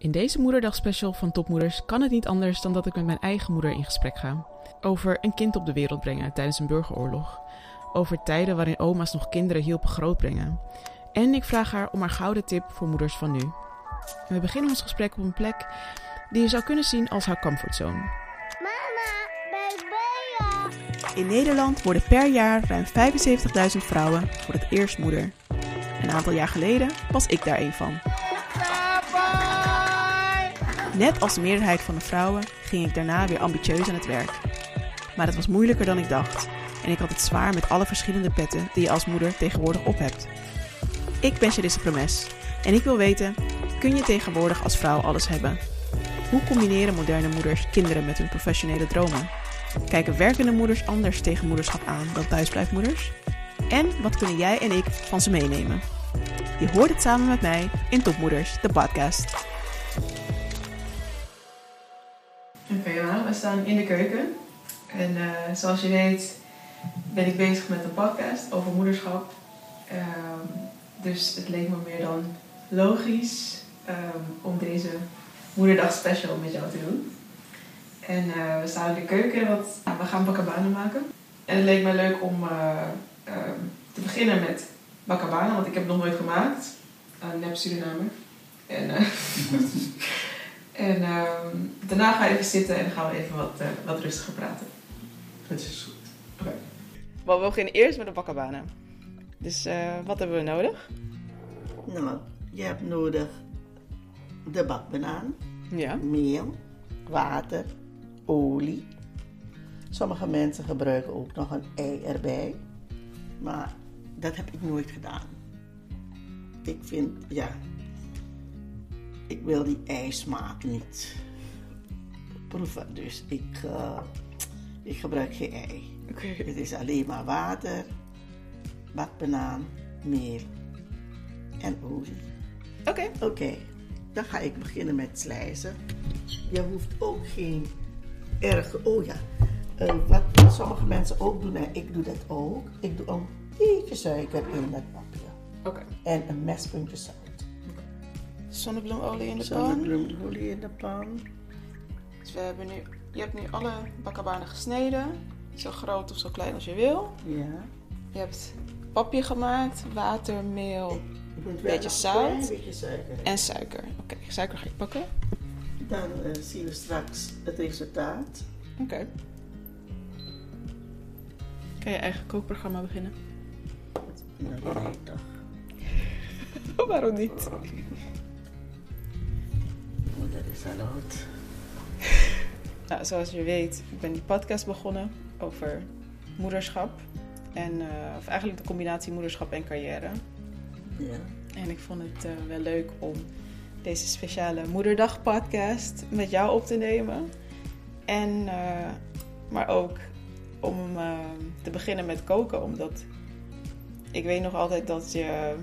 In deze Moederdag-special van Topmoeders kan het niet anders dan dat ik met mijn eigen moeder in gesprek ga. Over een kind op de wereld brengen tijdens een burgeroorlog. Over tijden waarin oma's nog kinderen hielpen grootbrengen. En ik vraag haar om haar gouden tip voor moeders van nu. En we beginnen ons gesprek op een plek die je zou kunnen zien als haar comfortzone. Mama, bij Bea. In Nederland worden per jaar ruim 75.000 vrouwen voor het eerst moeder. Een aantal jaar geleden was ik daar een van. Net als de meerderheid van de vrouwen ging ik daarna weer ambitieus aan het werk. Maar het was moeilijker dan ik dacht. En ik had het zwaar met alle verschillende petten die je als moeder tegenwoordig op hebt. Ik ben Charisse Promes en ik wil weten, kun je tegenwoordig als vrouw alles hebben? Hoe combineren moderne moeders kinderen met hun professionele dromen? Kijken werkende moeders anders tegen moederschap aan dan thuisblijfmoeders? En wat kunnen jij en ik van ze meenemen? Je hoort het samen met mij in Topmoeders, de podcast. Oké, nou, we staan in de keuken. En eh, zoals je weet ben ik bezig met een podcast over moederschap. Ehm, dus het leek me meer dan logisch ehm, om deze Moederdag special met jou te doen. En eh, we staan in de keuken, want we gaan bakkabanen maken. En het leek me leuk om eh, ehm, te beginnen met bakkabanen, want ik heb het nog nooit gemaakt. Een nep Surinamer. En, en ehm, daarna ga ik even zitten en gaan we even wat, wat rustiger praten. Het is goed. Oké. we beginnen eerst met de bakkabanen. Dus wat hebben we nodig? Nou, je hebt nodig de bakbanaan, Ja. meel, water, olie. Sommige mensen gebruiken ook nog een ei erbij. Maar dat heb ik nooit gedaan. Ik vind, ja, ik wil die ijsmaak niet proeven. Dus ik, eh, ik gebruik geen ei. Het is alleen maar water, bakbanaan, meel en olie. Oké. Oké, dan ga ik beginnen met slijzen. Je hoeft ook geen erg. Oh ja, eh, wat sommige mensen ook doen, en ik doe dat ook. Ik doe een beetje suiker in dat papier. Oké. En een mespuntje zout. Zonnebloemolie in de pan. Zonnebloemolie in de pan. Dus we hebben nu, je hebt nu alle bakkabanen gesneden. Zo groot of zo klein als je wil. Ja. Je hebt papje gemaakt, water, meel moet Beetje zout. Een beetje suiker. en suiker. Oké, suiker ga ik pakken. Dan eh, zien we straks het resultaat. Oké. Kan je eigen kookprogramma beginnen? Nou, dat weet ik toch. Waarom niet? Oh, dat is al oud. Nou, zoals je weet, ik ben die podcast begonnen over moederschap. En, eh, of eigenlijk de combinatie moederschap en carrière. Ja. En ik vond het eh, wel leuk om deze speciale Moederdag podcast met jou op te nemen. En, eh, maar ook om te beginnen met koken, omdat ik weet nog altijd dat je,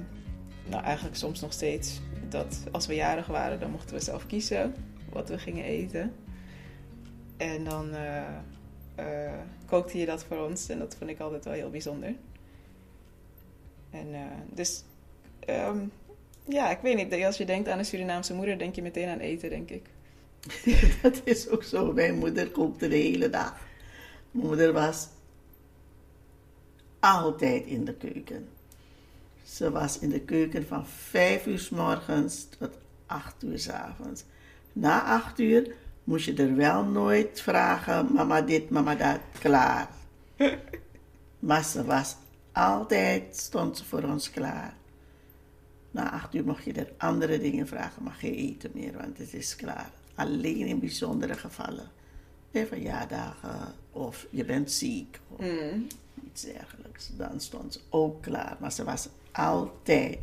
nou eigenlijk soms nog steeds, dat als we jarig waren, dan mochten we zelf kiezen wat we gingen eten. En dan eh, eh, kookte je dat voor ons en dat vond ik altijd wel heel bijzonder. En eh, dus Ehm, ja, ik weet niet. Als je denkt aan een Surinaamse moeder, denk je meteen aan eten, denk ik. Dat is ook zo. Mijn moeder kookte de hele dag. Mijn moeder was altijd in de keuken. Ze was in de keuken van vijf uur s morgens tot acht uur s avonds. Na acht uur moest je er wel nooit vragen, mama dit, mama dat, klaar. Maar ze was altijd, stond ze voor ons klaar. Na acht uur mocht je er andere dingen vragen, maar geen eten meer, want het is klaar. Alleen in bijzondere gevallen. Bij verjaardagen of je bent ziek of iets dergelijks. Dan stond ze ook klaar, maar ze was altijd.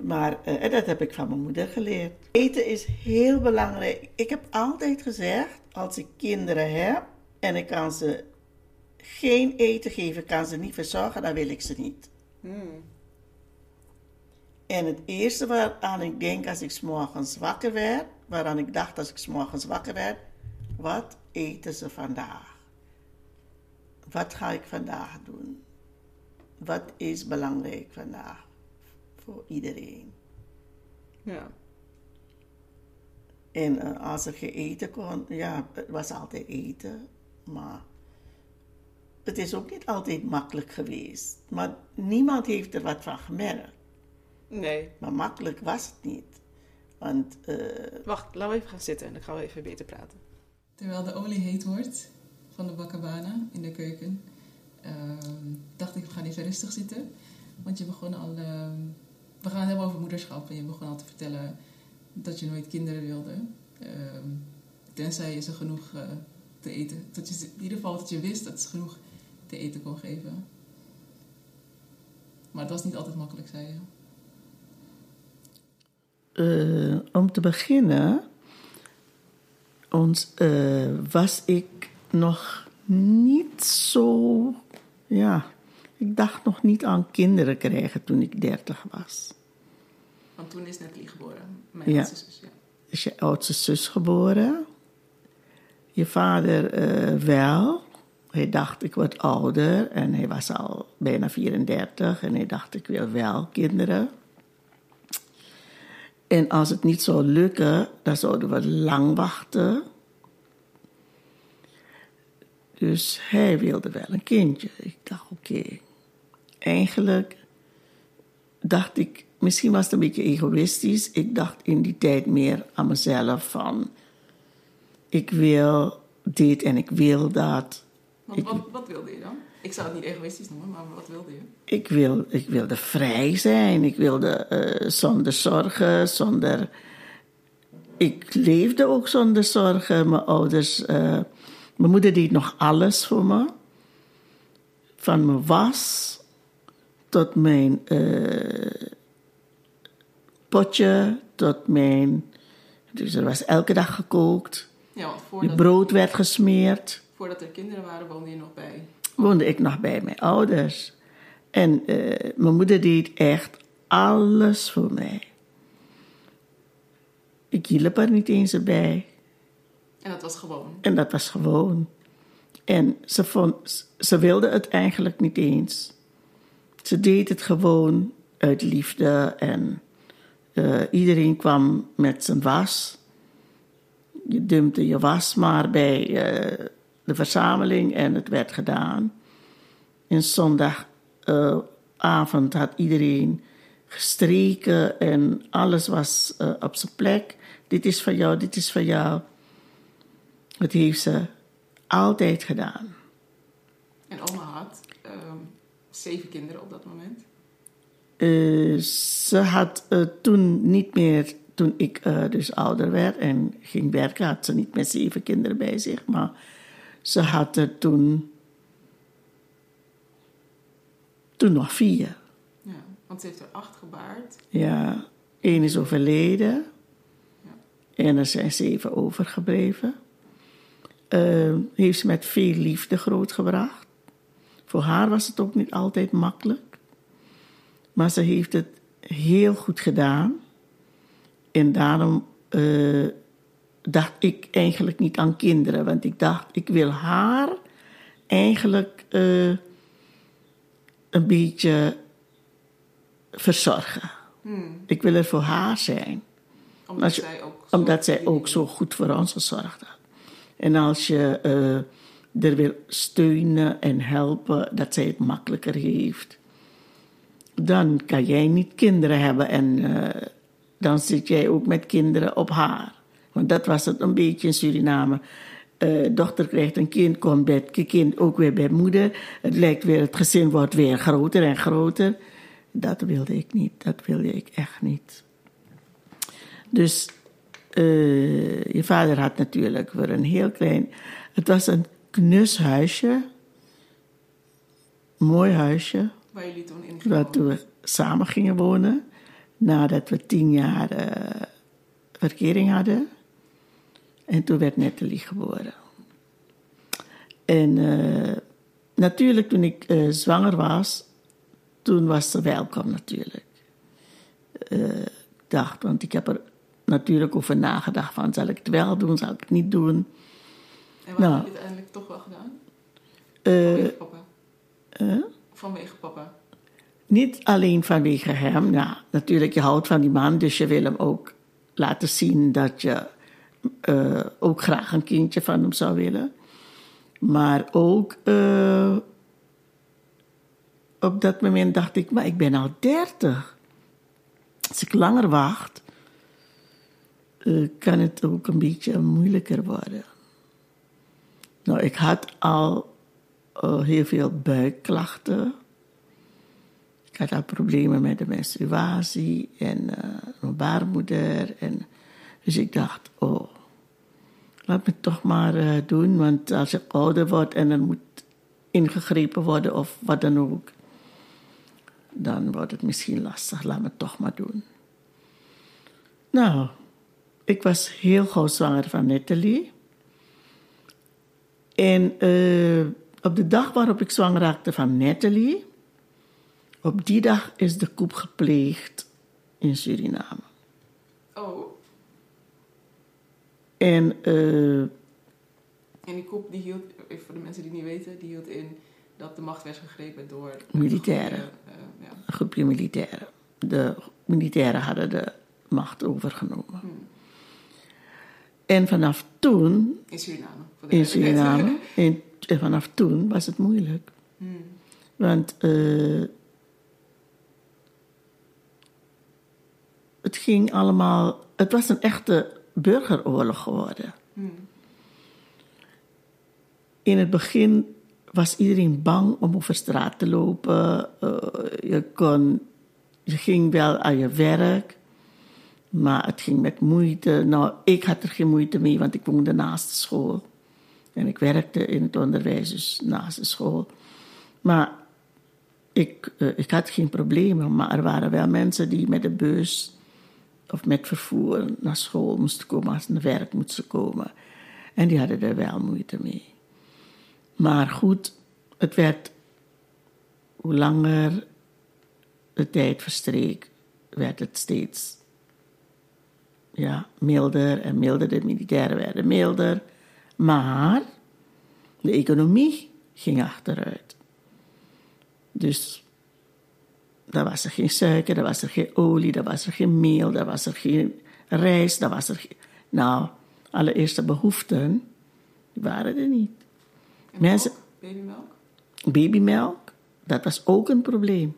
Maar eh, dat heb ik van mijn moeder geleerd. Eten is heel belangrijk. Ik heb altijd gezegd, als ik kinderen heb en ik kan ze geen eten geven, kan ze niet verzorgen, dan wil ik ze niet. En het eerste waaraan ik denk als ik 's morgens wakker werd, waaraan ik dacht als ik 's morgens wakker werd, wat eten ze vandaag? Wat ga ik vandaag doen? Wat is belangrijk vandaag voor iedereen? Ja. En eh, als er geeten kon, ja, het was altijd eten. Maar het is ook niet altijd makkelijk geweest. Maar niemand heeft er wat van gemerkt. Nee. Maar makkelijk was het niet. Want eh, Wacht, laten we even gaan zitten en dan gaan we even beter praten. Terwijl de olie heet wordt van de bakabana in de keuken, dacht ik, we gaan even rustig zitten. Want je begon al, ehm, we gaan het hebben over moederschap en je begon al te vertellen dat je nooit kinderen wilde. Ehm, tenzij je ze genoeg eh, te eten, dat je, in ieder geval dat je wist dat ze genoeg te eten kon geven. Maar het was niet altijd makkelijk, zei je. eh, om te beginnen, ons, eh, was ik nog niet zo. Ja, ik dacht nog niet aan kinderen krijgen toen ik 30 was. Want toen is Natalie geboren, mijn Ja. oudste zus. Ja. is je oudste zus geboren. Je vader eh, wel. Hij dacht, ik word ouder. En hij was al bijna 34. En hij dacht, ik wil wel kinderen. En als het niet zou lukken, dan zouden we lang wachten. Dus hij wilde wel een kindje. Ik dacht, oké. Eigenlijk dacht ik, misschien was het een beetje egoïstisch. Ik dacht in die tijd meer aan mezelf van, ik wil dit en ik wil dat. Want Ik- wat, wat wilde je dan? Ik zou het niet egoïstisch noemen, maar wat wilde je? Ik, wil, ik wilde vrij zijn. Ik wilde eh, zonder zorgen, zonder... Ik leefde ook zonder zorgen. Mijn ouders... eh, mijn moeder deed nog alles voor me. Van mijn was tot mijn eh, potje, tot mijn... Dus er was elke dag gekookt. Ja, want Je voordat, brood werd gesmeerd. voordat er kinderen waren, woonde je nog bij. woonde ik nog bij mijn ouders. En eh, mijn moeder deed echt alles voor mij. Ik hielp er niet eens bij. En dat was gewoon. En dat was gewoon. En ze, vond, ze wilde het eigenlijk niet eens. Ze deed het gewoon uit liefde. En eh, iedereen kwam met zijn was. Je dumpte je was maar bij eh, de verzameling en het werd gedaan. En zondagavond had iedereen gestreken en alles was eh, op zijn plek. Dit is van jou, dit is van jou. Dat heeft ze altijd gedaan. En oma had ehm, zeven kinderen op dat moment. Eh, ze had eh, toen niet meer, toen ik eh, dus ouder werd en ging werken, had ze niet meer zeven kinderen bij zich, maar ze had er toen, toen nog vier. Ja, want ze heeft er acht gebaard. Ja, één is overleden Ja. en er zijn zeven overgebleven. Eh, heeft ze met veel liefde grootgebracht. Voor haar was het ook niet altijd makkelijk. Maar ze heeft het heel goed gedaan. En daarom eh, dacht ik eigenlijk niet aan kinderen. Want ik dacht, ik wil haar eigenlijk eh, een beetje verzorgen. Ik wil er voor haar zijn. Omdat zij ook zo Omdat zij ook zo goed voor ons gezorgd had. En als je eh, er wil steunen en helpen, dat zij het makkelijker heeft, dan kan jij niet kinderen hebben en eh, dan zit jij ook met kinderen op haar. Want dat was het een beetje in Suriname. Eh, dochter krijgt een kind, komt bij het kind ook weer bij moeder. Het lijkt weer, het gezin wordt weer groter en groter. Dat wilde ik niet, dat wilde ik echt niet. Dus eh, je vader had natuurlijk voor een heel klein. Het was een knus huisje. Mooi huisje. Waar jullie toen in Waar toen we samen gingen wonen. Nadat we tien jaar eh, verkering hadden. En toen werd Nathalie geboren. En eh, natuurlijk toen ik zwanger was. Toen was ze welkom natuurlijk. Ik dacht, want ik heb er natuurlijk over nagedacht van... zal ik het wel doen, zal ik het niet doen? En waarom Nou. heb je het uiteindelijk toch wel gedaan? Eh, Vanwege papa. eh? Vanwege papa. Niet alleen vanwege hem. Ja, natuurlijk, je houdt van die man, dus je wil hem ook laten zien dat je eh, ook graag een kindje van hem zou willen. Maar ook op dat moment dacht ik, maar ik ben al dertig. Als ik langer wacht, eh, kan het ook een beetje moeilijker worden. Nou, ik had al eh, heel veel buikklachten. Ik had al problemen met de menstruatie en eh, mijn baarmoeder. En, dus ik dacht, oh, laat me toch maar doen. Want als ik ouder word en er moet ingegrepen worden of wat dan ook, dan wordt het misschien lastig. Laat me toch maar doen. Nou, ik was heel gauw zwanger van Nathalie. En eh, op de dag waarop ik zwanger raakte van Nathalie, op die dag is de koep gepleegd in Suriname. Oh, En eh, en die koep die hield, even voor de mensen die het niet weten, die hield in dat de macht werd gegrepen door... Militairen. Eh, ja. een groepje militairen. De militairen hadden de macht overgenomen. En vanaf toen, In Suriname. voor de in. Suriname, en, en vanaf toen was het moeilijk. Hmm. Want eh, het ging allemaal. Het was een echte burgeroorlog geworden. In het begin was iedereen bang om over straat te lopen. Eh, je, kon, je ging wel aan je werk, maar het ging met moeite. Nou, ik had er geen moeite mee, want ik woonde naast de school. En ik werkte in het onderwijs, dus naast de school. Maar ik, eh, ik had geen problemen, maar er waren wel mensen die met de bus of met vervoer naar school moesten komen als naar werk moesten komen. En die hadden er wel moeite mee. Maar goed, het werd hoe langer de tijd verstreek, werd het steeds ja, milder en milder. De militairen werden milder. Maar de economie ging achteruit. Dus daar was er geen suiker, daar was er geen olie, daar was er geen meel, daar was er geen rijst, daar was er geen... Nou, alle eerste behoeften waren er niet. En Mensen-? Babymelk? Babymelk, dat was ook een probleem.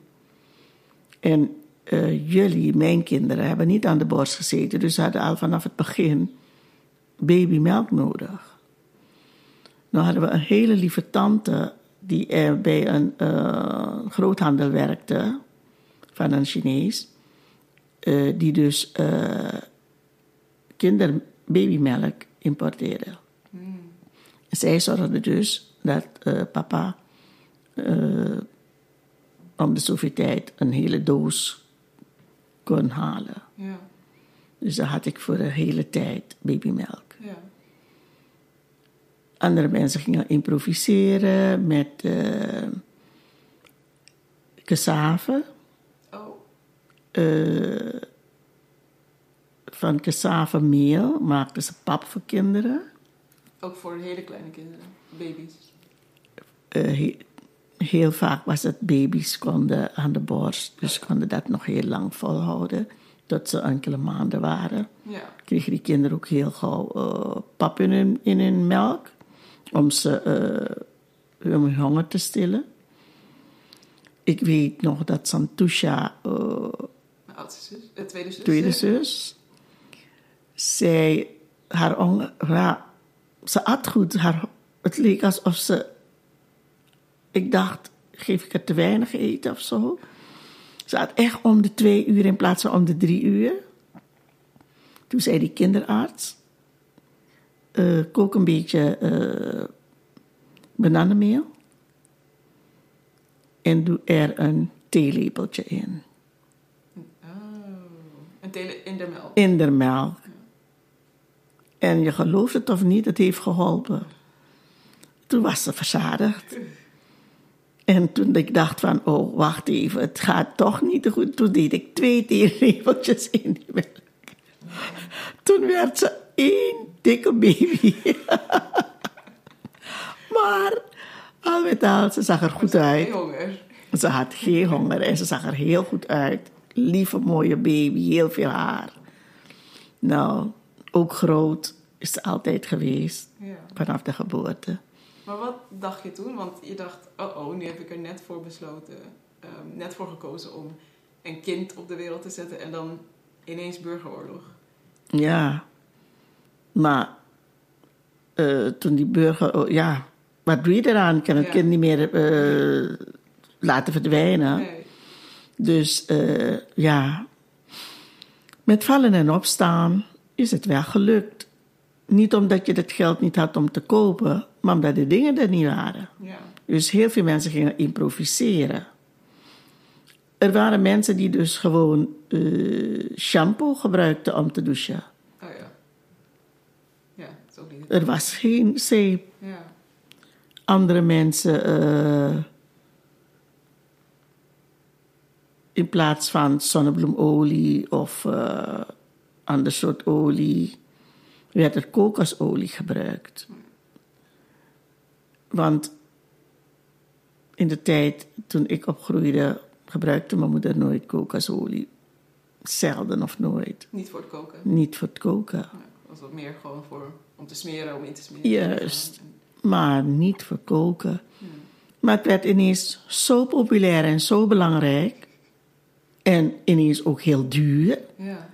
En eh, jullie, mijn kinderen, hebben niet aan de borst gezeten, dus ze hadden al vanaf het begin babymelk nodig. Nou hadden we een hele lieve tante die eh, bij een eh, groothandel werkte, van een Chinees, eh, die dus eh kinderbabymelk importeerde. Zij zorgde dus dat papa om de zoveel tijd een hele doos kon halen. Ja, Dus dan had ik voor de hele tijd babymelk. ja. Andere mensen gingen improviseren met uh, cassave. Oh, eh, van cassave meel maakten ze pap voor kinderen. ook voor hele kleine kinderen, baby's. Eh, heel vaak was het baby's konden aan de borst, dus konden dat nog heel lang volhouden. Tot ze enkele maanden waren. Ja, Kregen die kinderen ook heel gauw eh, pap in hun, in hun melk. Om ze eh, hun honger te stillen. Ik weet nog dat Santusha, eh, mijn oudste zus, tweede zus. tweede zus, zij haar ja, ze at goed. Haar, het leek alsof ze, ik dacht, geef ik haar te weinig eten of zo. Ze had echt om de twee uur in plaats van om de drie uur. Toen zei die kinderarts, eh, kook een beetje eh bananenmeel en doe er een theelepeltje in. Oh, een tele in de melk. in de melk. En je gelooft het of niet, het heeft geholpen. Toen was ze verzadigd. En toen ik dacht van, oh, wacht even, het gaat toch niet goed. Toen deed ik twee theelepeltjes in die melk. Toen werd ze één dikke baby. maar al met al, ze zag er goed uit. Geen honger. Ze had geen honger en ze zag er heel goed uit. Lieve mooie baby, heel veel haar. Nou, ook groot. is er altijd geweest, vanaf de geboorte. Maar wat dacht je toen? Want je dacht, oh oh, nu heb ik er net voor besloten, ehm, net voor gekozen om een kind op de wereld te zetten en dan ineens burgeroorlog. Ja, maar eh, toen die burger, oh, ja, wat doe je eraan? Ik kan het Ja. kind niet meer eh, laten verdwijnen. Nee. Dus eh, ja, met vallen en opstaan is het wel gelukt. Niet omdat je het geld niet had om te kopen, maar omdat de dingen er niet waren. Ja. Dus heel veel mensen gingen improviseren. Er waren mensen die dus gewoon eh, shampoo gebruikten om te douchen. Oh ja. Ja, dat is ook niet. Er was geen zeep. Ja. Andere mensen, eh, in plaats van zonnebloemolie of eh ander soort olie, werd er kokosolie gebruikt. Want in de tijd toen ik opgroeide, gebruikte mijn moeder nooit kokosolie. Zelden of nooit. Niet voor het koken. Niet voor het koken. Ja, was wat meer gewoon voor, om te smeren, om in te smeren. Juist. Maar niet voor koken. Maar het werd ineens zo populair en zo belangrijk. En ineens ook heel duur. Ja.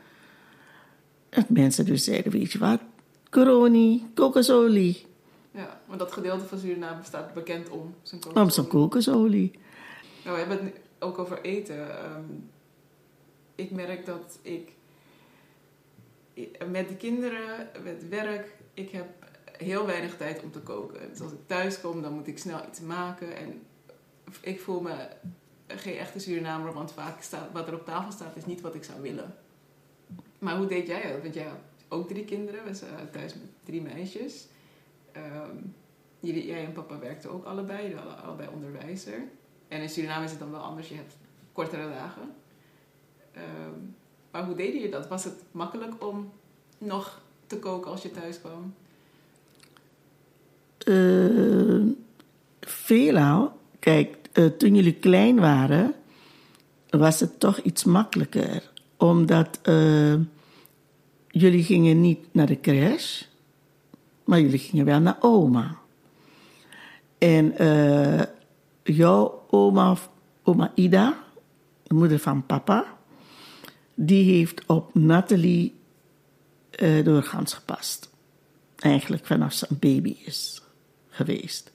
Dat mensen dus zeiden, weet je wat? Coroni, kokosolie. ja, want dat gedeelte van Suriname staat bekend om zijn Om koken. zo'n kokosolie. Nou, we hebben het ook over eten. Ehm, ik merk dat ik met de kinderen, met werk, ik heb heel weinig tijd om te koken. Dus als ik thuis kom, dan moet ik snel iets maken. En ik voel me geen echte Surinamer, want vaak staat wat er op tafel staat is niet wat ik zou willen. Maar hoe deed jij dat? Want jij ook drie kinderen, we zaten thuis met drie meisjes. Ehm, jullie, jij en papa werkten ook allebei, jullie waren allebei onderwijzer. En in Suriname is het dan wel anders, je hebt kortere dagen. Ehm, maar hoe deden je dat? Was het makkelijk om nog te koken als je thuis kwam? Eh, veelal, kijk, eh, toen jullie klein waren, was het toch iets makkelijker. Omdat eh, jullie gingen niet naar de crash, maar jullie gingen wel naar oma. En eh, jouw oma, oma Ida, de moeder van papa, die heeft op Nathalie eh, doorgaans gepast. Eigenlijk vanaf ze een baby is geweest.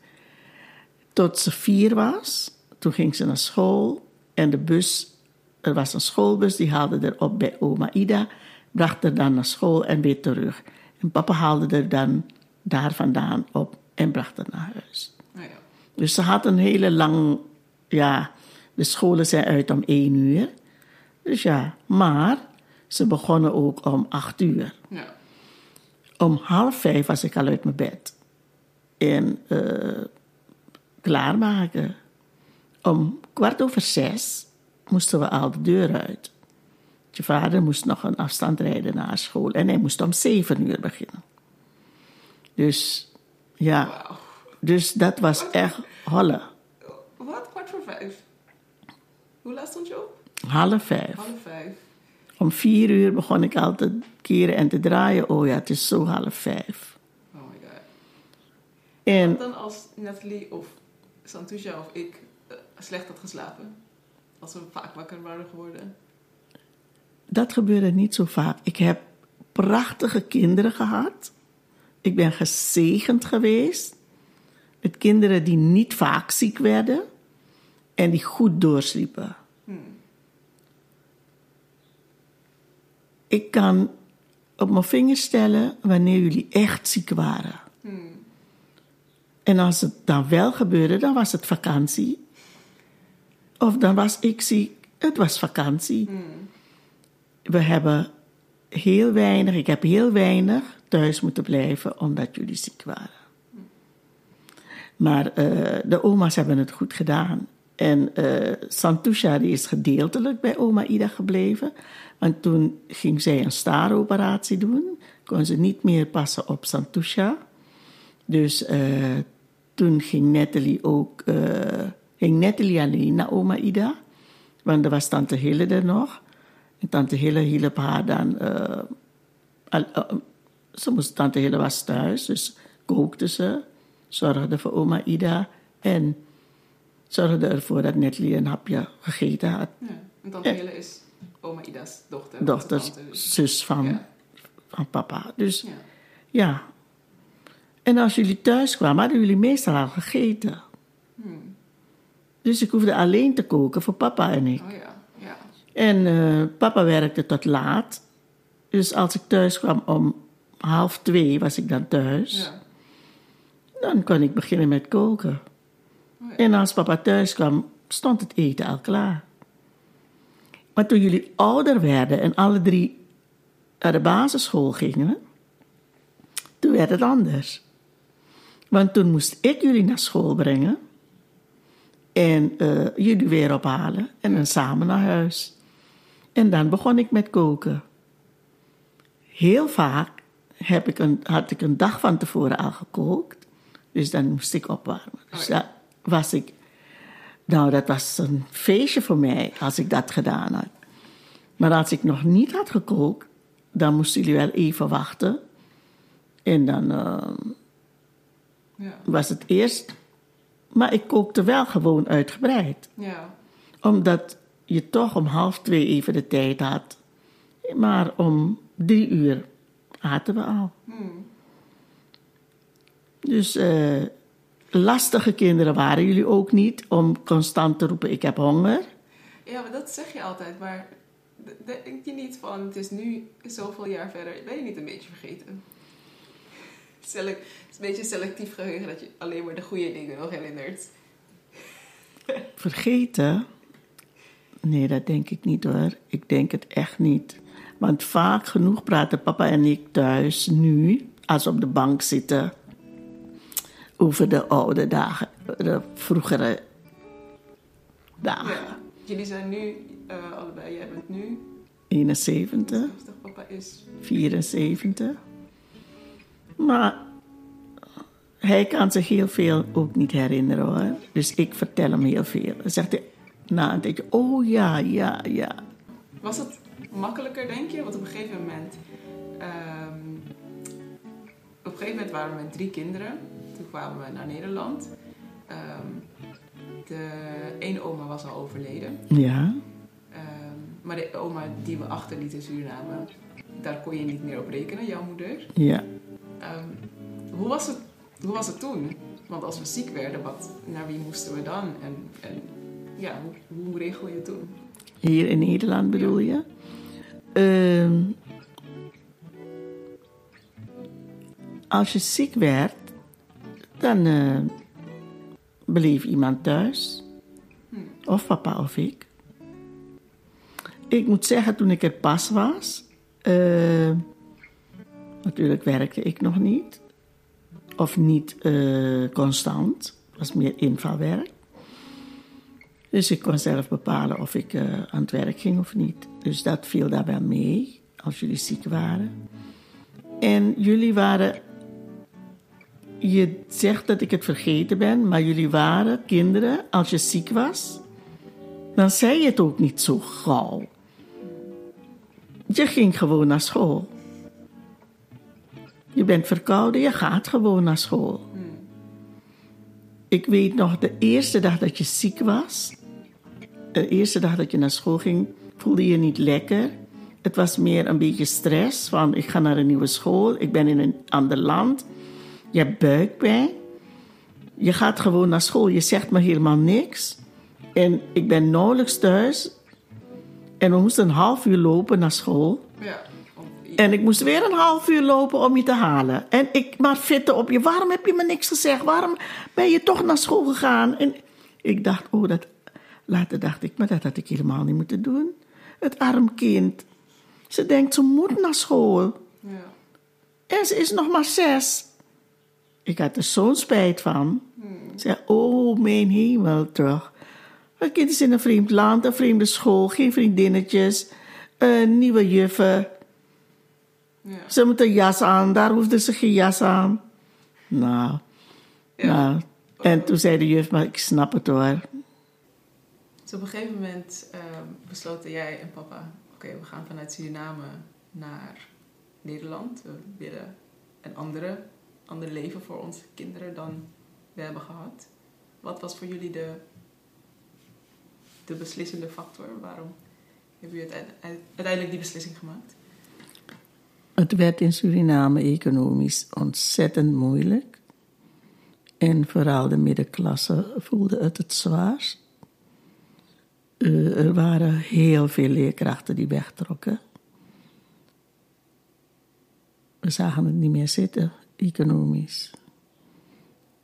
Tot ze vier was, toen ging ze naar school en de bus, er was een schoolbus, die haalde er op bij oma Ida, bracht haar dan naar school en weer terug. En papa haalde er dan daar vandaan op en bracht haar naar huis. Nou ja, Dus ze had een hele lang, ja, de scholen zijn uit om één uur. Dus ja, maar ze begonnen ook om acht uur. ja. Om half vijf was ik al uit mijn bed. En eh, klaarmaken. Om kwart over zes moesten we al de deur uit. Je vader moest nog een afstand rijden naar school. En hij moest om zeven uur beginnen. Dus ja, dus dat was echt holle. Wat? Kwart voor vijf? Hoe laat stond je op? Half vijf. Half vijf. Om vier uur begon ik al te keren en te draaien. Oh ja, het is zo half vijf. Oh my god. En Wat dan als Nathalie of Santusha of ik eh, slecht had geslapen? Als we vaak wakker waren geworden. Dat gebeurde niet zo vaak. Ik heb prachtige kinderen gehad. Ik ben gezegend geweest. Met kinderen die niet vaak ziek werden. En die goed doorsliepen. Ik kan op mijn vingers stellen wanneer jullie echt ziek waren. En als het dan wel gebeurde, dan was het vakantie. Of dan was ik ziek, het was vakantie. We hebben heel weinig, ik heb heel weinig thuis moeten blijven omdat jullie ziek waren. Maar eh, de oma's hebben het goed gedaan. En eh Santusha die is gedeeltelijk bij oma Ida gebleven. Want toen ging zij een staaroperatie doen. Kon ze niet meer passen op Santusha. Dus eh, toen ging Natalie ook... ging Natalie alleen naar oma Ida. Want er was tante Hille er nog. En tante Hille hielp haar dan... eh, al- eh, ze moest, tante Hille was thuis, dus kookte ze, zorgde voor oma Ida en zorgde ervoor dat Natalie een hapje gegeten had. Ja. En tante Ja. Hille is oma Ida's dochter. Dochter, zus van, Ja. van papa. Dus Ja. ja. En als jullie thuis kwamen, hadden jullie meestal al gegeten. Hmm. Dus ik hoefde alleen te koken voor papa en ik. Oh ja. En eh, papa werkte tot laat. Dus als ik thuis kwam om half twee, was ik dan thuis. ja. Dan kon ik beginnen met koken. Oh ja. En als papa thuis kwam, stond het eten al klaar. Maar toen jullie ouder werden en alle drie naar de basisschool gingen, toen werd het anders. Want toen moest ik jullie naar school brengen en eh, jullie weer ophalen en dan samen naar huis. En dan begon ik met koken. Heel vaak heb ik een, had ik een dag van tevoren al gekookt. Dus dan moest ik opwarmen. Dus Oh dat was ik. Nou, dat was een feestje voor mij als ik dat gedaan had. Maar als ik nog niet had gekookt, dan moesten jullie wel even wachten. En dan eh, Ja. was het eerst. Maar ik kookte wel gewoon uitgebreid ja. omdat je toch om half twee even de tijd had. Maar om drie uur aten we al. Hmm. Dus eh, lastige kinderen waren jullie ook niet om constant te roepen: Ik heb honger. Ja, maar dat zeg je altijd, maar denk je niet van, het is nu zoveel jaar verder, ben je niet een beetje vergeten? Selec- het is een beetje selectief geheugen dat je alleen maar de goede dingen nog herinnert. Vergeten? Nee, dat denk ik niet hoor. Ik denk het echt niet. Want vaak genoeg praten papa en ik thuis nu, als we op de bank zitten, over de oude dagen, de vroegere dagen. Ja. Jullie zijn nu, eh, allebei, jij bent nu 71. 50, papa is... 74. Maar hij kan zich heel veel ook niet herinneren hoor. Dus ik vertel hem heel veel. Dan zegt hij na een tijdje, oh ja, ja, ja. Was het makkelijker, denk je? Want op een gegeven moment... ehm, op een gegeven moment waren we met drie kinderen. Toen kwamen we naar Nederland. Ehm, de ene oma was al overleden. Ja, Ehm, maar de oma die we achterlieten in Suriname, daar kon je niet meer op rekenen, jouw moeder. ja. Hoe, was het, hoe was het toen? Want als we ziek werden, wat, naar wie moesten we dan? En, en ja, hoe, hoe regel je het toen? Hier in Nederland bedoel je? Ehm, als je ziek werd, dan eh, bleef iemand thuis. Of papa of ik. Ik moet zeggen, toen ik er pas was, eh, natuurlijk werkte ik nog niet. Of niet eh, constant. Was meer invalwerk. Dus ik kon zelf bepalen of ik eh, aan het werk ging of niet. Dus dat viel daar wel mee, als jullie ziek waren. En jullie waren... Je zegt dat ik het vergeten ben, maar jullie waren kinderen. Als je ziek was, dan zei je het ook niet zo gauw. Je ging gewoon naar school. Je bent verkouden, je gaat gewoon naar school. Ik weet nog de eerste dag dat je ziek was. De eerste dag dat je naar school ging, voelde je niet lekker. Het was meer een beetje stress van ik ga naar een nieuwe school, ik ben in een ander land. Je hebt buikpijn. Je gaat gewoon naar school, je zegt me helemaal niks. En ik ben nauwelijks thuis. En we moesten een half uur lopen naar school. Ja, En ik moest weer een half uur lopen om je te halen. En ik maar fitte op je. Waarom heb je me niks gezegd? Waarom ben je toch naar school gegaan? En ik dacht, oh, dat... Later dacht ik, maar dat had ik helemaal niet moeten doen. Het arm kind. Ze denkt, ze moet naar school. ja. En ze is nog maar zes. Ik had er zo'n spijt van. Ik zei, oh, mijn hemel, toch. Het kind is in een vreemd land, een vreemde school, geen vriendinnetjes, een nieuwe juffen. Ja. Ze moet een jas aan, daar hoefde ze geen jas aan. Nou, Ja. nou. En toen zei de juf, maar ik snap het hoor. Dus op een gegeven moment ehm, besloten jij en papa... Oké, we gaan vanuit Suriname naar Nederland. We willen een andere, ander leven voor onze kinderen dan we hebben gehad. Wat was voor jullie de, de beslissende factor? Waarom hebben jullie uiteindelijk- uiteindelijk die beslissing gemaakt? Het werd in Suriname economisch ontzettend moeilijk. En vooral de middenklasse voelde het het zwaarst. Eh, er waren heel veel leerkrachten die wegtrokken. We zagen het niet meer zitten, economisch.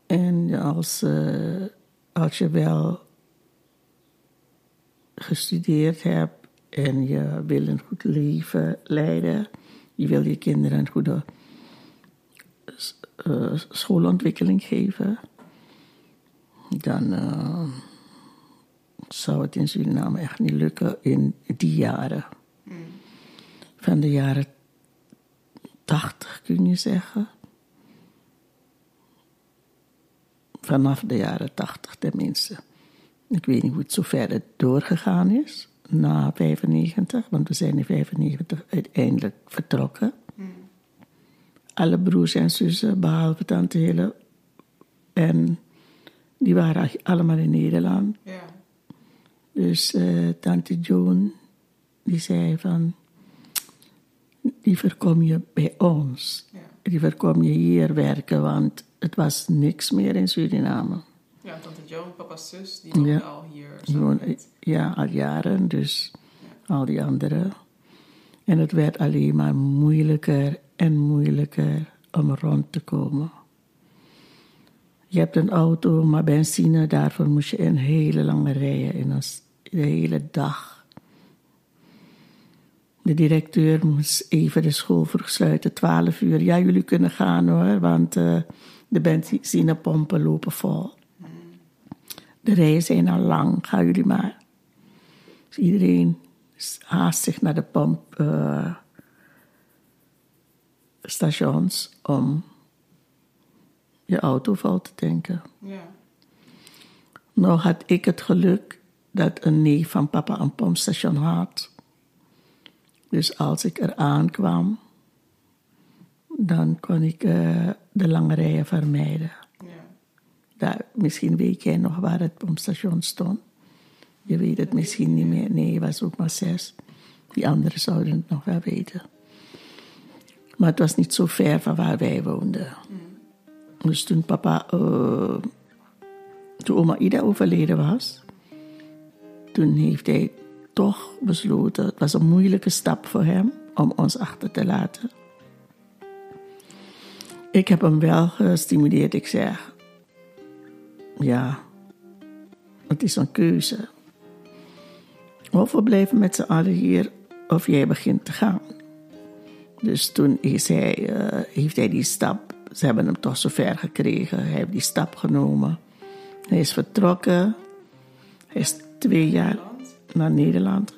En als, eh, als je wel gestudeerd hebt en je wil een goed leven leiden, je wil je kinderen een goede eh, schoolontwikkeling geven, dan zou het in Suriname echt niet lukken in die jaren. Van de jaren 80 kun je zeggen. Vanaf de jaren 80 tenminste. Ik weet niet hoe het zo verder doorgegaan is. Na 95, want we zijn in 95 uiteindelijk vertrokken. Alle broers en zussen, behalve tante Hille. En die waren allemaal in Nederland. Ja. Dus eh, tante Joan, die zei van... Die voorkom je bij ons. Ja. Die voorkom je hier werken, want het was niks meer in Suriname. Ja, tante Joan, papa's zus, die woonde Ja. al hier. Gewoon, ja, al jaren, dus al die anderen. En het werd alleen maar moeilijker en moeilijker om rond te komen. Je hebt een auto, maar benzine, daarvoor moest je een hele lange rijen in een, de hele dag. De directeur moest even de school vroeg sluiten, 12 uur. Ja, jullie kunnen gaan hoor, want eh, de benzinepompen lopen vol. De rijen zijn al lang, gaan jullie maar. Dus iedereen haast zich naar de pompstations om je auto vol te tanken. Ja. Nou had ik het geluk dat een neef van papa een pompstation had. Dus als ik er aankwam, dan kon ik eh, de lange rijen vermijden. Ja. Daar, misschien weet jij nog waar het pompstation stond. Je weet het misschien niet meer. Nee, was ook maar zes. Die anderen zouden het nog wel weten. Maar het was niet zo ver van waar wij woonden. Dus toen papa, eh, toen oma Ida overleden was, toen heeft hij toch besloten, het was een moeilijke stap voor hem om ons achter te laten. Ik heb hem wel gestimuleerd. Ik zeg, ja, het is een keuze. Of we blijven met z'n allen hier, of jij begint te gaan. Dus toen eh, heeft hij die stap, ze hebben hem toch zover gekregen. Hij heeft die stap genomen. Hij is vertrokken. Hij is twee jaar naar Nederland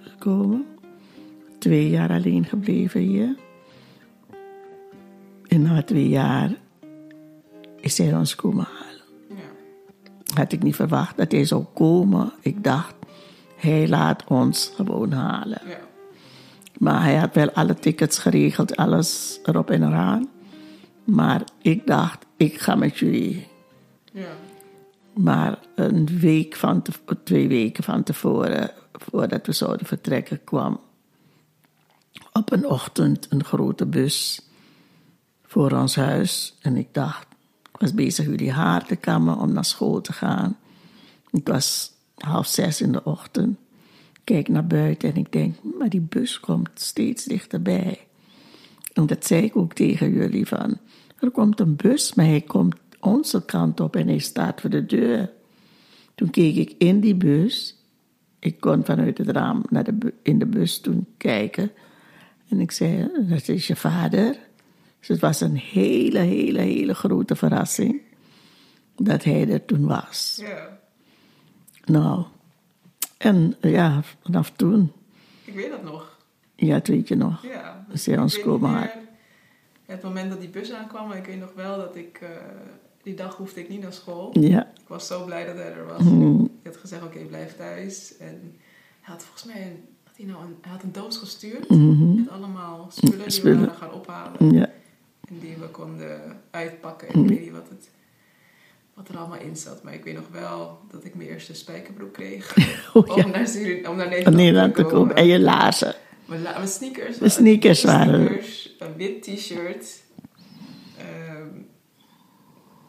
gekomen. Twee jaar alleen gebleven hier. En na twee jaar is hij ons komen halen. Ja. Had ik niet verwacht dat hij zou komen. Ik dacht, hij laat ons gewoon halen. Ja. Maar hij had wel alle tickets geregeld, alles erop en eraan. Maar ik dacht, ik ga met jullie. Ja. Maar een week van twee weken van tevoren, voordat we zouden vertrekken, kwam op een ochtend een grote bus voor ons huis. En ik dacht, ik was bezig jullie haar te kammen om naar school te gaan. Het was half zes in de ochtend. Ik kijk naar buiten en ik denk, maar die bus komt steeds dichterbij. En dat zei ik ook tegen jullie van, er komt een bus, maar hij komt onze kant op en hij staat voor de deur. Toen keek ik in die bus. Ik kon vanuit het raam naar de in de bus toen kijken. En ik zei, dat is je vader. Dus het was een hele, hele, hele grote verrassing dat hij er toen was. Ja. Nou, en ja, vanaf toen, Ik weet dat nog. ja, het weet je nog. Ja. Dus hij ons komen. Het moment dat die bus aankwam, ik weet nog wel dat ik... eh, die dag hoefde ik niet naar school. Ja, Ik was zo blij dat hij er was. Mm. Ik had gezegd, oké, blijf thuis. En hij had volgens mij een, had hij nou een, hij had een doos gestuurd Mhm. met allemaal spullen die we gaan ophalen. Ja. En die we konden uitpakken. En ik weet niet wat, het, wat er allemaal in zat. Maar ik weet nog wel dat ik mijn eerste spijkerbroek kreeg. Oh, ja. om, naar om naar Nederland, Nederland te komen. En je laarzen. Mijn, la- mijn sneakers. Sneakers waren- Sneakers, een wit t-shirt. Ehm,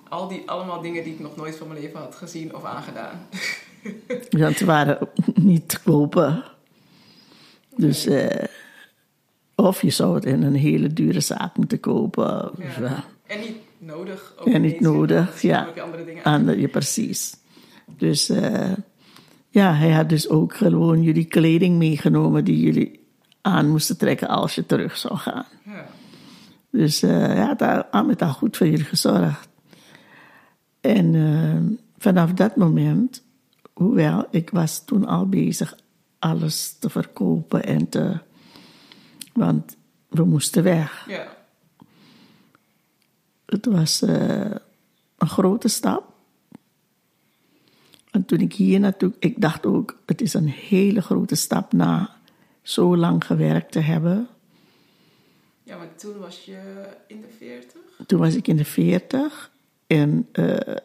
al die, allemaal dingen die ik nog nooit van mijn leven had gezien of aangedaan. Want ze waren niet te kopen. Dus, eh, of je zou het in een hele dure zaak moeten kopen. Ja. Ja. En niet nodig. ook En niet nodig, ja. andere dingen ja, precies. Dus eh, ja, hij had dus ook gewoon jullie kleding meegenomen die jullie aan moesten trekken als je terug zou gaan. Ja. Dus eh hij had daar, al met al goed voor jullie gezorgd. En eh, vanaf dat moment, hoewel ik was toen al bezig alles te verkopen en te... Want we moesten weg. ja. Het was eh, een grote stap. En toen ik hier naartoe, ik dacht ook, het is een hele grote stap na zo lang gewerkt te hebben. Ja, maar toen was je in de 40. Toen was ik in de 40 en eh,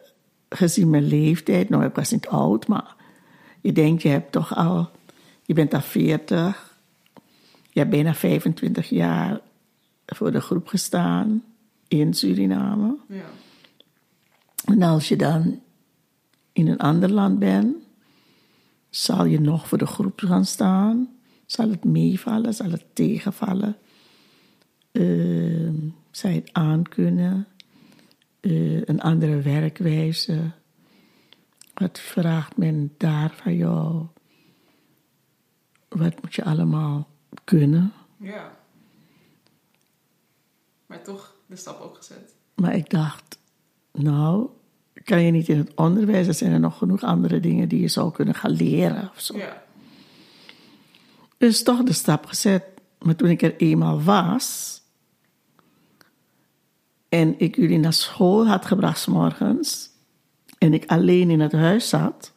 gezien mijn leeftijd, nou ik was niet oud, maar je denkt je hebt toch al, je bent al 40, je hebt bijna 25 jaar voor de groep gestaan in Suriname. Ja. En als je dan in een ander land bent, zal je nog voor de groep gaan staan. Zal het meevallen, zal het tegenvallen? Uh, zal je het aankunnen? Uh, een andere werkwijze? Wat vraagt men daar van jou? Wat moet je allemaal kunnen? Ja. Maar toch de stap ook gezet. Maar ik dacht, nou, kan je niet in het onderwijs, er zijn er nog genoeg andere dingen die je zou kunnen gaan leren of zo. Ja. Dus toch de stap gezet. Maar toen ik er eenmaal was en ik jullie naar school had gebracht 's morgens en ik alleen in het huis zat,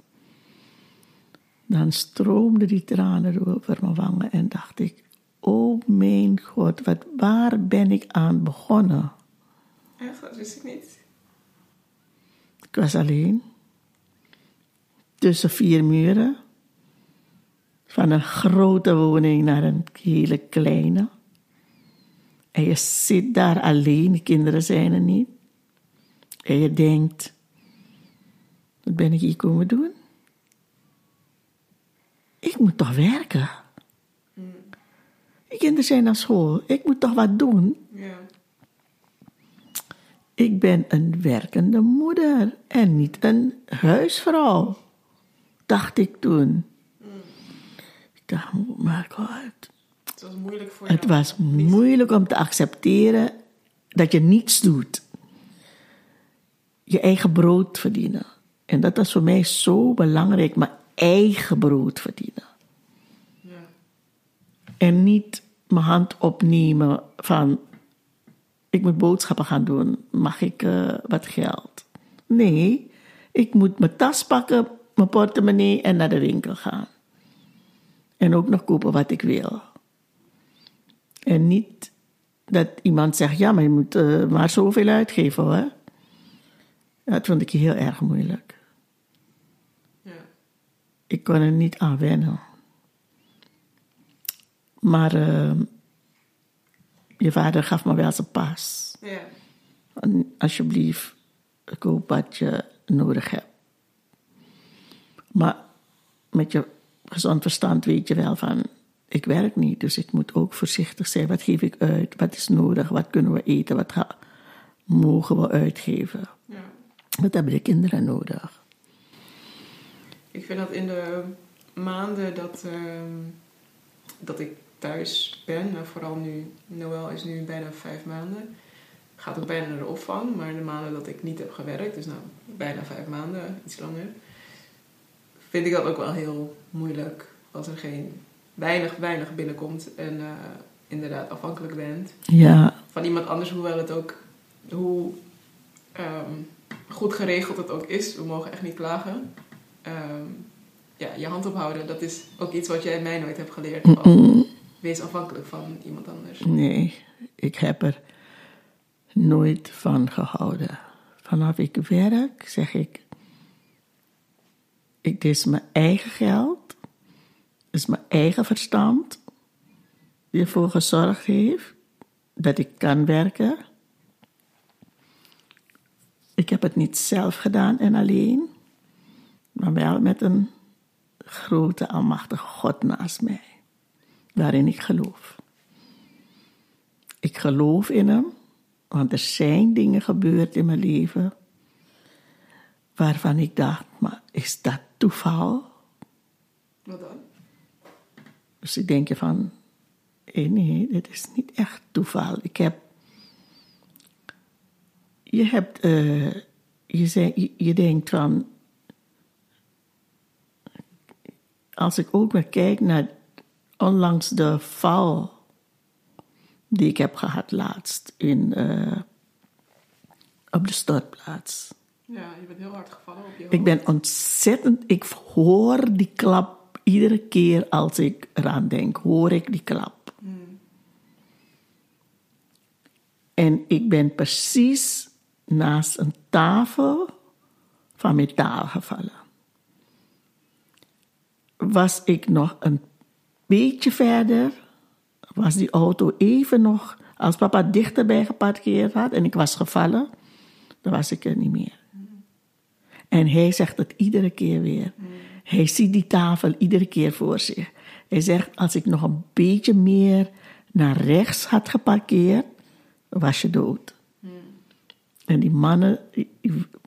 dan stroomden die tranen over mijn wangen en dacht ik, oh mijn God, wat, waar ben ik aan begonnen? Echt, dat wist ik niet. Ik was alleen. Tussen vier muren. Van een grote woning naar een hele kleine. En je zit daar alleen, de kinderen zijn er niet. En je denkt, wat ben ik hier komen doen? Ik moet toch werken? Die kinderen zijn naar school, ik moet toch wat doen? Ja. Ik ben een werkende moeder en niet een huisvrouw, dacht ik toen. Ik dacht, oh my god. Het was moeilijk voor Het was moeilijk om te accepteren dat je niets doet. Je eigen brood verdienen. En dat was voor mij zo belangrijk, mijn eigen brood verdienen. Ja. En niet mijn hand opnemen van, ik moet boodschappen gaan doen, mag ik eh, wat geld? Nee, ik moet mijn tas pakken, mijn portemonnee en naar de winkel gaan. En ook nog kopen wat ik wil. En niet dat iemand zegt, ja, maar je moet eh, maar zoveel uitgeven hoor. Dat vond ik heel erg moeilijk. Ja. Ik kon er niet aan wennen. Maar eh, je vader gaf me wel zijn pas. Ja. En alsjeblieft, koop wat je nodig hebt. Maar met je gezond verstand weet je wel van, ik werk niet, dus ik moet ook voorzichtig zijn. Wat geef ik uit? Wat is nodig? Wat kunnen we eten? Wat mogen we uitgeven? ja. Wat hebben de kinderen nodig? Ik vind dat in de maanden dat, ehm, dat ik thuis ben, nou, vooral nu, Noël is nu bijna vijf maanden, gaat ook bijna naar de opvang, maar de maanden dat ik niet heb gewerkt, dus nou bijna vijf maanden, iets langer, vind ik dat ook wel heel moeilijk als er geen weinig, weinig binnenkomt en eh, inderdaad afhankelijk bent Ja, van iemand anders, hoewel het ook, hoe ehm, goed geregeld het ook is. We mogen echt niet klagen. Ehm, ja, je hand ophouden, dat is ook iets wat jij mij nooit hebt geleerd. Wees afhankelijk van iemand anders. Nee, ik heb er nooit van gehouden. Vanaf ik werk zeg ik, ik, dit is mijn eigen geld, is mijn eigen verstand die ervoor gezorgd heeft dat ik kan werken. Ik heb het niet zelf gedaan en alleen, maar wel met een grote, almachtige God naast mij, waarin ik geloof. Ik geloof in hem, want er zijn dingen gebeurd in mijn leven waarvan ik dacht, maar is dat toeval? Wat dan? Dus ik denk je van, nee, dit is niet echt toeval. Ik heb, je hebt, eh, je, zei, je, je denkt van, als ik ook weer kijk naar onlangs de val die ik heb gehad laatst in, eh, op de stortplaats. Ja, je bent heel hard gevallen op je Ik hoofd. ben ontzettend, ik hoor die klap iedere keer als ik eraan denk, hoor ik die klap. En ik ben precies naast een tafel van metaal gevallen. Was ik nog een beetje verder, was die auto even nog, als papa dichterbij geparkeerd had en ik was gevallen, dan was ik er niet meer. En hij zegt het iedere keer weer. Hij ziet die tafel iedere keer voor zich. Hij zegt, als ik nog een beetje meer naar rechts had geparkeerd, was je dood. En die mannen, die,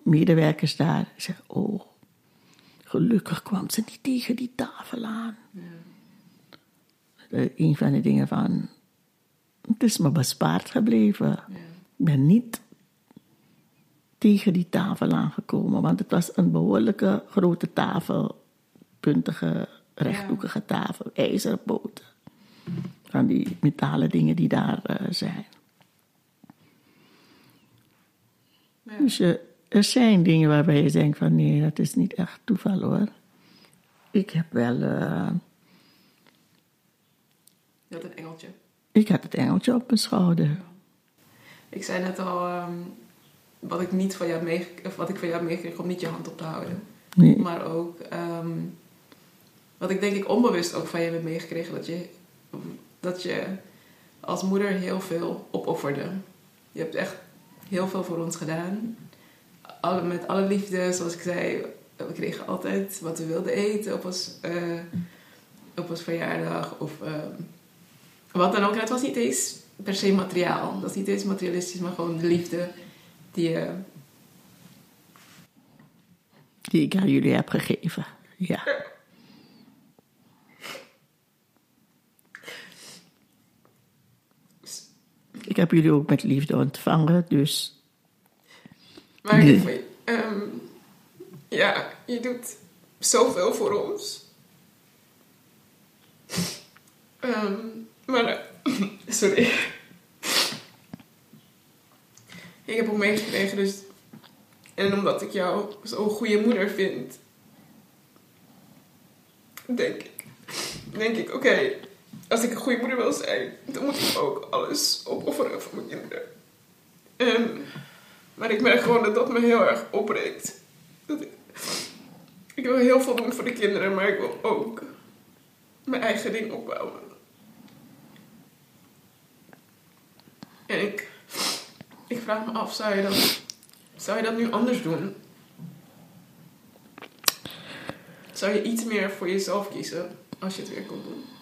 medewerkers daar, zeggen, oh, gelukkig kwam ze niet tegen die tafel aan. Eh, Een van de dingen van, het is me bespaard gebleven. Ik ben niet tegen die tafel aangekomen. Want het was een behoorlijke grote tafel. Puntige, rechthoekige tafel. IJzeren poten. Van die metalen dingen die daar eh, zijn. Ja. Dus je, er zijn dingen waarbij je denkt van... Nee, dat is niet echt toeval hoor. Ik heb wel... eh, Je had een engeltje. ik had het engeltje op mijn schouder. Ik zei net al, ehm, wat, ik niet van jou mee, of wat ik van jou meegekregen om niet je hand op te houden. Nee. Maar ook, ehm, wat ik denk ik onbewust ook van je heb meegekregen, dat je, dat je als moeder heel veel opofferde. Je hebt echt heel veel voor ons gedaan. Alle, met alle liefde, zoals ik zei, we kregen altijd wat we wilden eten op ons, eh, op ons verjaardag. Of ehm, wat dan ook. En het was niet eens per se materiaal. Dat is niet eens materialistisch, maar gewoon de liefde die je Die ik aan jullie heb gegeven. Ja. Ik heb jullie ook met liefde ontvangen, dus Maar Nee. ehm, ja, je doet zoveel voor ons. Ehm, maar, sorry. Ik heb ook meegekregen, dus. En omdat ik jou zo'n goede moeder vind, denk ik, denk ik, oké, als ik een goede moeder wil zijn, dan moet ik ook alles opofferen voor mijn kinderen. Maar ik merk gewoon dat dat me heel erg opbreekt. Dat ik, ik wil heel veel doen voor de kinderen, maar ik wil ook mijn eigen ding opbouwen. En ik, ik vraag me af, zou je, dat, zou je dat nu anders doen? Zou je iets meer voor jezelf kiezen als je het weer kon doen?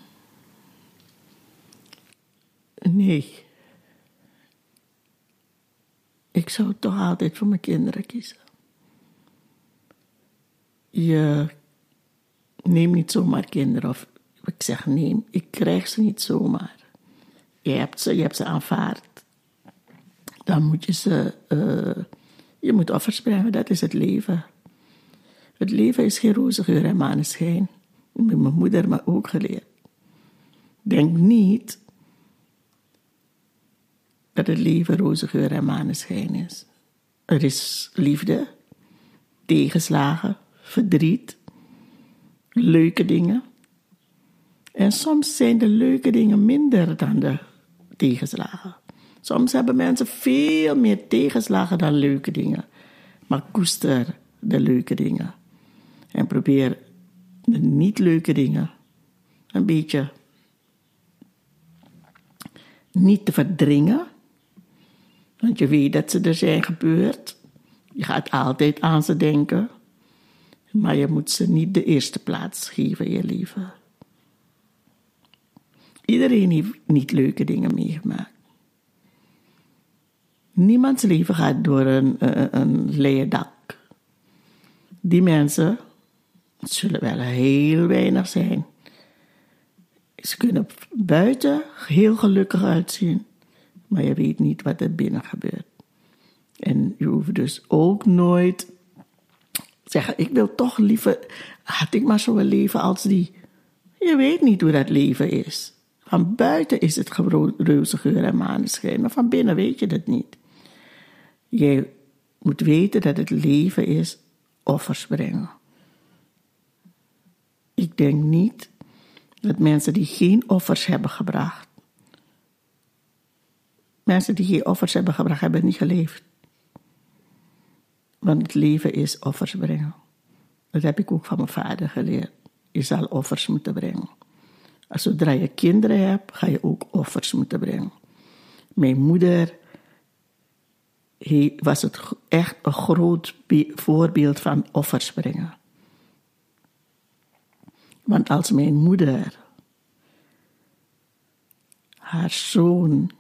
Nee. Ik zou toch altijd voor mijn kinderen kiezen. Je neemt niet zomaar kinderen, of ik zeg neem, ik krijg ze niet zomaar. Je hebt ze, je hebt ze aanvaard. Dan moet je ze, eh, je moet offers brengen, dat is het leven. Het leven is geen roze geur en maneschijn. Dat heeft mijn moeder me ook geleerd. Denk niet dat het leven roze geur en maneschijn is. Er is liefde, tegenslagen, verdriet, leuke dingen. En soms zijn de leuke dingen minder dan de tegenslagen. Soms hebben mensen veel meer tegenslagen dan leuke dingen. Maar koester de leuke dingen. En probeer de niet leuke dingen een beetje niet te verdringen. Want je weet dat ze er zijn gebeurd. Je gaat altijd aan ze denken. Maar je moet ze niet de eerste plaats geven, je lieve. Iedereen heeft niet leuke dingen meegemaakt. Niemands leven gaat door een, een, een leien dak. Die mensen zullen wel heel weinig zijn. Ze kunnen buiten heel gelukkig uitzien, maar je weet niet wat er binnen gebeurt. En je hoeft dus ook nooit zeggen: Ik wil toch liever, had ik maar zo een leven als die. Je weet niet hoe dat leven is. Van buiten is het reuze geur en maneschijn, maar van binnen weet je dat niet. Je moet weten dat het leven is offers brengen. Ik denk niet dat mensen die geen offers hebben gebracht, mensen die geen offers hebben gebracht, hebben niet geleefd. Want het leven is offers brengen. Dat heb ik ook van mijn vader geleerd. Je zal offers moeten brengen. Als zodra je kinderen hebt, ga je ook offers moeten brengen. Mijn moeder was het echt een groot voorbeeld van offers brengen. Want als mijn moeder haar zoon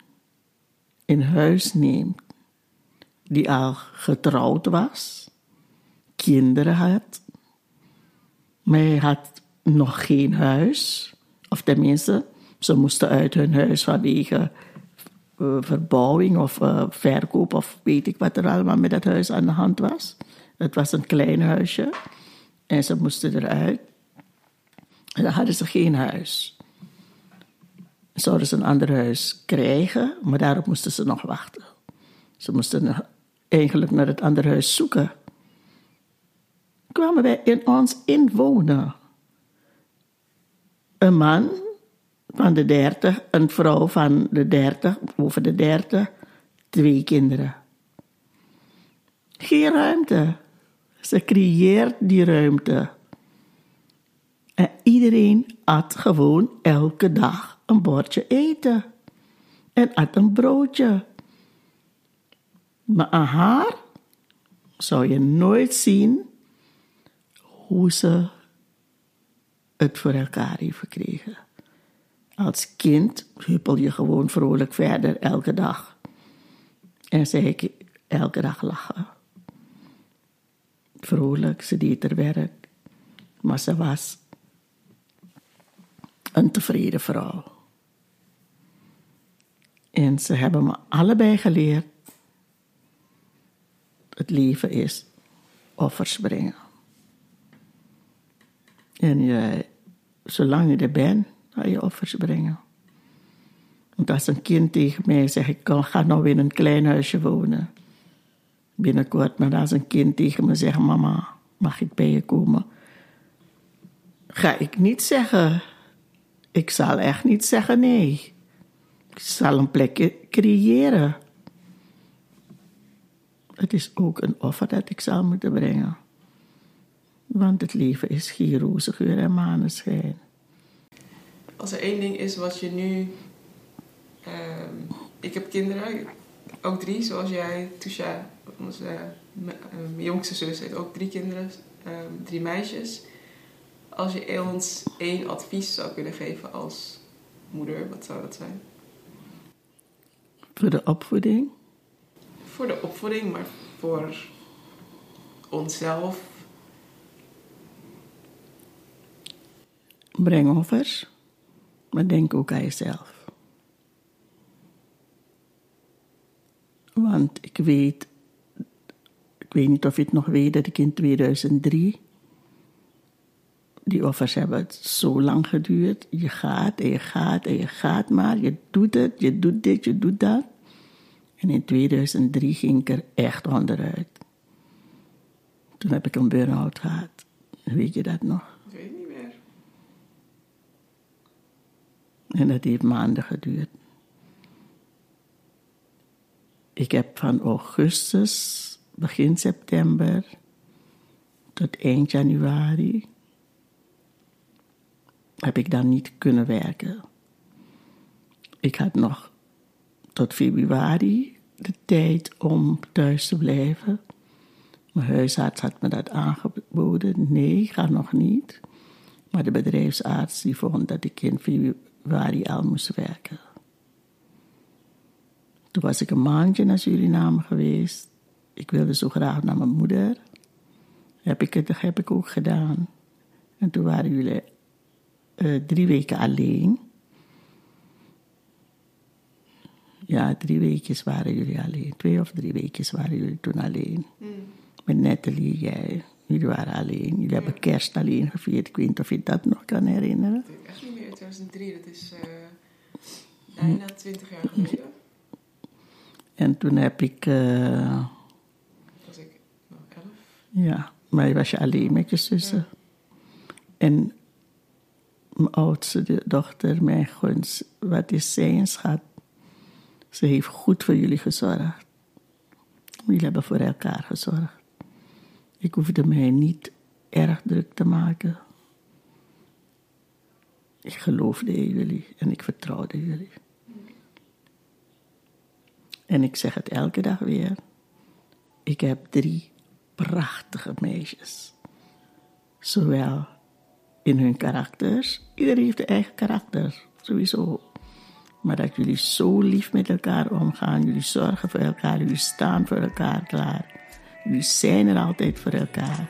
in huis neemt, die al getrouwd was, kinderen had, maar hij had nog geen huis, of tenminste, ze moesten uit hun huis vanwege uh, verbouwing of uh, verkoop of weet ik wat er allemaal met dat huis aan de hand was. Het was een klein huisje en ze moesten eruit. En dan hadden ze geen huis. Zouden ze een ander huis krijgen, maar daarop moesten ze nog wachten. Ze moesten eigenlijk naar het andere huis zoeken. Kwamen wij in ons inwonen. Een man van de dertig, een vrouw van de dertig, over de dertig, twee kinderen. Geen ruimte. Ze creëert die ruimte. En iedereen at gewoon elke dag een bordje eten. En at een broodje. Maar aan haar zou je nooit zien hoe ze het voor elkaar heeft gekregen. Als kind huppel je gewoon vrolijk verder elke dag. En zei ik elke dag lachen. Vrolijk, ze deed haar werk. Maar ze was een tevreden vrouw. En ze hebben me allebei geleerd: het leven is offers brengen. En zolang je er bent, ga je offers brengen. Want als een kind tegen mij zegt: Ik ga nou in een klein huisje wonen. Binnenkort, maar als een kind tegen me zegt: Mama, mag ik bij je komen? Ga ik niet zeggen ik zal echt niet zeggen nee. Zal een plekje creëren. Het is ook een offer dat ik zal moeten brengen. Want het leven is geen roze geur en maneschijn. Als er één ding is wat je nu... Uh, ik heb kinderen, ook drie, zoals jij, Tusha, onze mijn jongste zus heeft ook drie kinderen, uh, drie meisjes. Als je ons één advies zou kunnen geven als moeder, wat zou dat zijn? Voor de opvoeding? Voor de opvoeding, maar voor onszelf. Breng offers, maar denk ook aan jezelf. Want ik weet, ik weet niet of je het nog weet, dat ik in 2003 die offers hebben het zo lang geduurd. Je gaat en je gaat en je gaat maar. Je doet het, je doet dit, je doet dat. En in 2003 ging ik er echt onderuit. Toen heb ik een burn-out gehad. Weet je dat nog? Ik weet niet meer. En dat heeft maanden geduurd. Ik heb van augustus, begin september, tot eind januari heb ik dan niet kunnen werken. Ik had nog tot februari de tijd om thuis te blijven. Mijn huisarts had me dat aangeboden. Nee, ga nog niet. Maar de bedrijfsarts die vond dat ik in februari al moest werken. Toen was ik een maandje naar Suriname geweest. Ik wilde zo graag naar mijn moeder. Heb ik het heb ik ook gedaan. En toen waren jullie uh, drie weken alleen. Ja, drie weken waren jullie alleen. Twee of drie weken waren jullie toen alleen. Mm. Met Natalie, jij. Jullie waren alleen. Jullie hebben kerst alleen gevierd. Ik weet niet of je dat nog kan herinneren. Dat ik echt niet meer. 2003, dat is uh, bijna twintig jaar geleden. En toen heb ik... Uh, was ik nog elf? Ja, maar je was je alleen met je zussen. En mijn oudste dochter, mijn gunst, wat is zijn schat? Ze heeft goed voor jullie gezorgd. Jullie hebben voor elkaar gezorgd. Ik hoefde mij niet erg druk te maken. Ik geloofde in jullie en ik vertrouwde jullie. En ik zeg het elke dag weer. Ik heb drie prachtige meisjes. Zowel in hun karakters. Iedereen heeft een eigen karakter, sowieso. Maar dat jullie zo lief met elkaar omgaan. Jullie zorgen voor elkaar. Jullie staan voor elkaar klaar. Jullie zijn er altijd voor elkaar.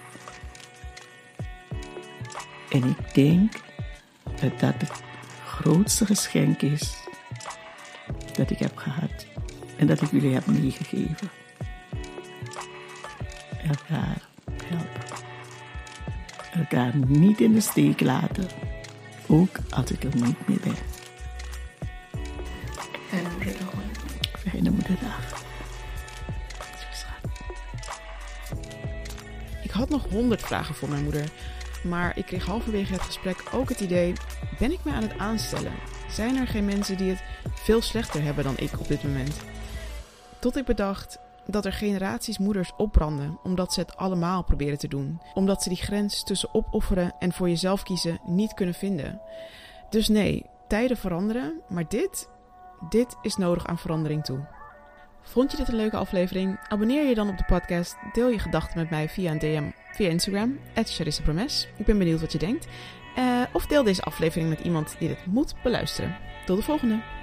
En ik denk dat dat het grootste geschenk is dat ik heb gehad. En dat ik jullie heb meegegeven. Elkaar. Elkaar niet in de steek laten. Ook als ik er niet meer ben. Fijne moederdag. Fijne moederdag. Ik had nog honderd vragen voor mijn moeder. Maar ik kreeg halverwege het gesprek ook het idee: ben ik me aan het aanstellen? Zijn er geen mensen die het veel slechter hebben dan ik op dit moment? Tot ik bedacht dat er generaties moeders opbranden omdat ze het allemaal proberen te doen. Omdat ze die grens tussen opofferen en voor jezelf kiezen niet kunnen vinden. Dus nee, tijden veranderen, maar dit, dit is nodig aan verandering toe. Vond je dit een leuke aflevering? Abonneer je dan op de podcast. Deel je gedachten met mij via een DM via Instagram, Promes. Ik ben benieuwd wat je denkt. Uh, of deel deze aflevering met iemand die dit moet beluisteren. Tot de volgende!